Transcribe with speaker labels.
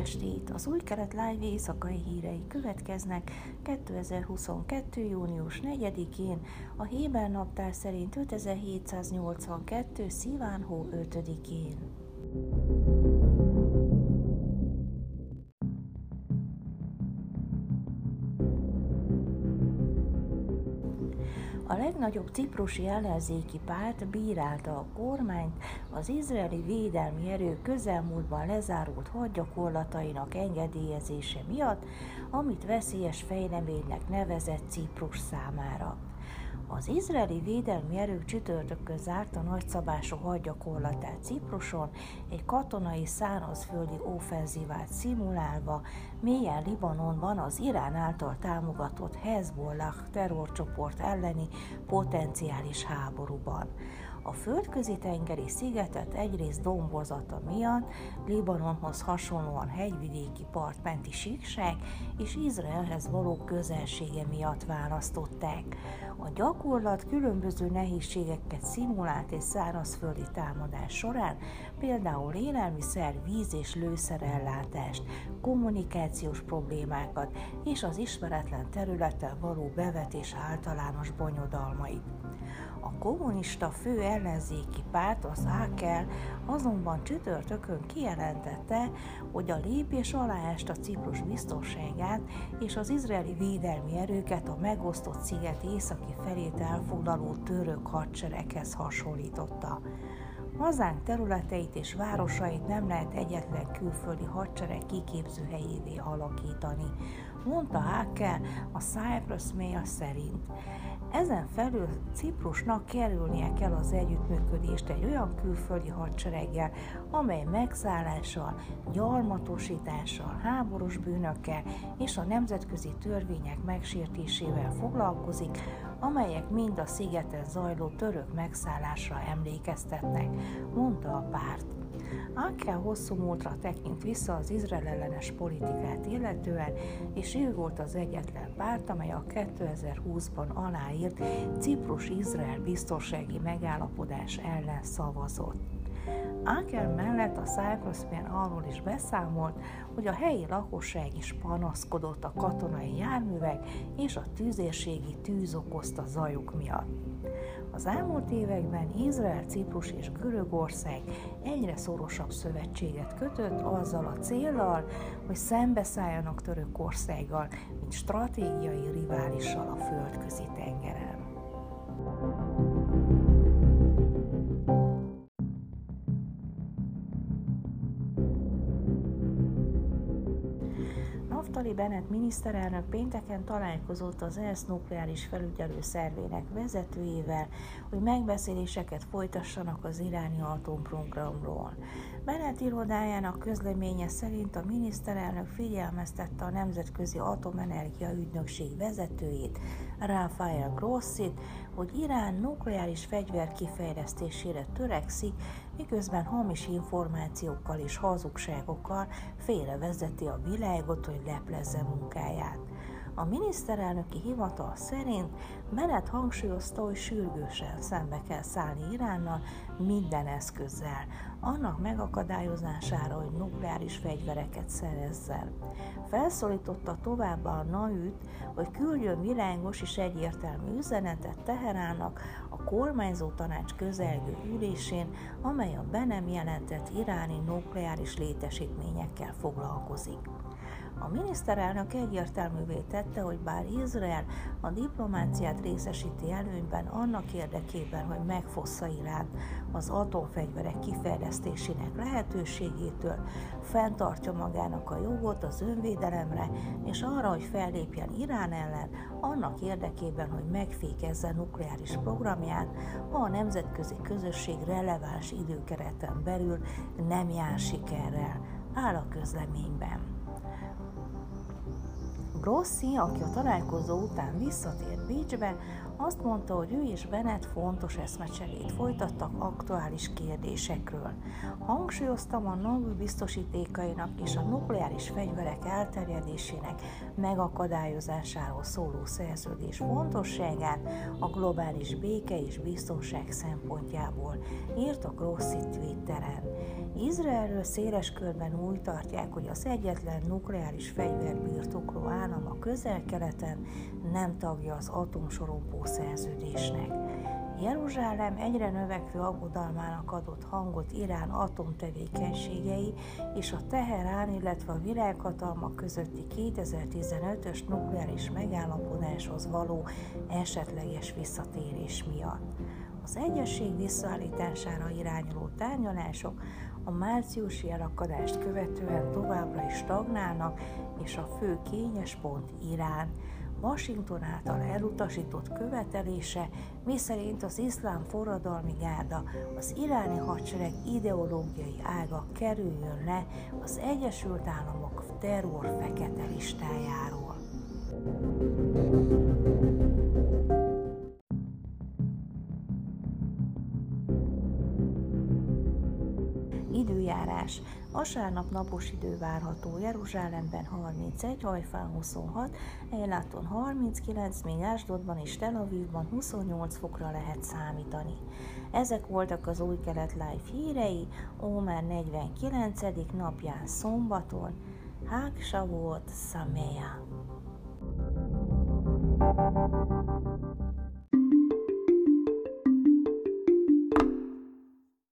Speaker 1: estét! Az új kelet live éjszakai hírei következnek 2022. június 4-én, a Héber naptár szerint 5782. szívánhó 5-én. A legnagyobb ciprusi ellenzéki párt bírálta a kormányt az izraeli védelmi erők közelmúltban lezárult hadgyakorlatainak engedélyezése miatt, amit veszélyes fejleménynek nevezett Ciprus számára. Az izraeli védelmi erők csütörtökön zárta nagyszabású hadgyakorlatát Cipruson, egy katonai szárazföldi offenzívát szimulálva, mélyen Libanonban az Irán által támogatott Hezbollah terrorcsoport elleni potenciális háborúban. A földközi tengeri szigetet egyrészt dombozata miatt, Libanonhoz hasonlóan hegyvidéki partmenti síkság és Izraelhez való közelsége miatt választották. A gyakorlat különböző nehézségeket szimulált egy szárazföldi támadás során, például élelmiszer, víz és lőszerellátást, kommunikációs problémákat és az ismeretlen területen való bevetés általános bonyodalmait. A kommunista fő ellenzéki párt, az AKEL azonban csütörtökön kijelentette, hogy a lépés aláásta Ciprus biztonságát és az izraeli védelmi erőket a megosztott sziget északi felét elfoglaló török hadsereghez hasonlította. Hazánk területeit és városait nem lehet egyetlen külföldi hadsereg kiképző helyévé alakítani, mondta Hakel a Cyprus Mail szerint. Ezen felül Ciprusnak kerülnie kell az együttműködést egy olyan külföldi hadsereggel, amely megszállással, gyarmatosítással, háborús bűnökkel és a nemzetközi törvények megsértésével foglalkozik, amelyek mind a szigeten zajló török megszállásra emlékeztetnek, mondta a párt. Ankel hosszú múltra tekint vissza az Izrael ellenes politikát illetően, és ő volt az egyetlen párt, amely a 2020-ban aláírt Ciprus-Izrael biztonsági megállapodás ellen szavazott. Anker mellett a Cyprus arról is beszámolt, hogy a helyi lakosság is panaszkodott a katonai járművek és a tűzérségi tűz okozta zajok miatt. Az elmúlt években Izrael, Ciprus és Görögország egyre szorosabb szövetséget kötött azzal a céllal, hogy szembeszálljanak Törökországgal, mint stratégiai riválissal a földközi tengeren. Naftali Bennett miniszterelnök pénteken találkozott az ENSZ nukleáris felügyelő szervének vezetőjével, hogy megbeszéléseket folytassanak az iráni atomprogramról. Bennett irodájának közleménye szerint a miniszterelnök figyelmeztette a Nemzetközi Atomenergia Ügynökség vezetőjét, Rafael Grossit, hogy Irán nukleáris fegyver kifejlesztésére törekszik, miközben hamis információkkal és hazugságokkal félrevezeti a világot, hogy leplezze munkáját. A miniszterelnöki hivatal szerint Bennett hangsúlyozta, hogy sürgősen szembe kell szállni Iránnal minden eszközzel, annak megakadályozására, hogy nukleáris fegyvereket szerezzen. Felszólította továbbá a NAÜT, hogy küldjön világos és egyértelmű üzenetet Teheránnak kormányzó tanács közelgő ülésén, amely a be nem jelentett iráni nukleáris létesítményekkel foglalkozik. A miniszterelnök egyértelművé tette, hogy bár Izrael a diplomáciát részesíti előnyben annak érdekében, hogy megfossza Irán az atomfegyverek kifejlesztésének lehetőségétől, fenntartja magának a jogot az önvédelemre, és arra, hogy fellépjen Irán ellen, annak érdekében, hogy megfékezze nukleáris programját, ha a nemzetközi közösség releváns időkereten belül nem jár sikerrel, áll a közleményben. Grossi, aki a találkozó után visszatért Bécsben, azt mondta, hogy ő és Bennett fontos eszmecserét folytattak aktuális kérdésekről. Hangsúlyoztam a NAVU biztosítékainak és a nukleáris fegyverek elterjedésének megakadályozásáról szóló szerződés fontosságát a globális béke és biztonság szempontjából, írtak Rossi Twitteren. Izraelről széles körben úgy tartják, hogy az egyetlen nukleáris fegyverbirtokló állam a közel-keleten nem tagja az atomsorompó szerződésnek. Jeruzsálem egyre növekvő aggodalmának adott hangot Irán atomtevékenységei és a Teherán, illetve a világhatalmak közötti 2015-ös nukleáris megállapodáshoz való esetleges visszatérés miatt. Az egyesség visszaállítására irányuló tárgyalások a márciusi elakadást követően továbbra is stagnálnak, és a fő kényes pont Irán. Washington által elutasított követelése, miszerint az iszlám forradalmi gárda, az iráni hadsereg ideológiai ága kerüljön le az Egyesült Államok terror fekete listájáról. Időjárás. Vasárnap napos idő várható Jeruzsálemben 31, Hajfán 26, Eiláton 39, még Ásdodban és Tel Avivban 28 fokra lehet számítani. Ezek voltak az új kelet live hírei, Ómer 49. napján szombaton, Hák Savot Sameya. thank you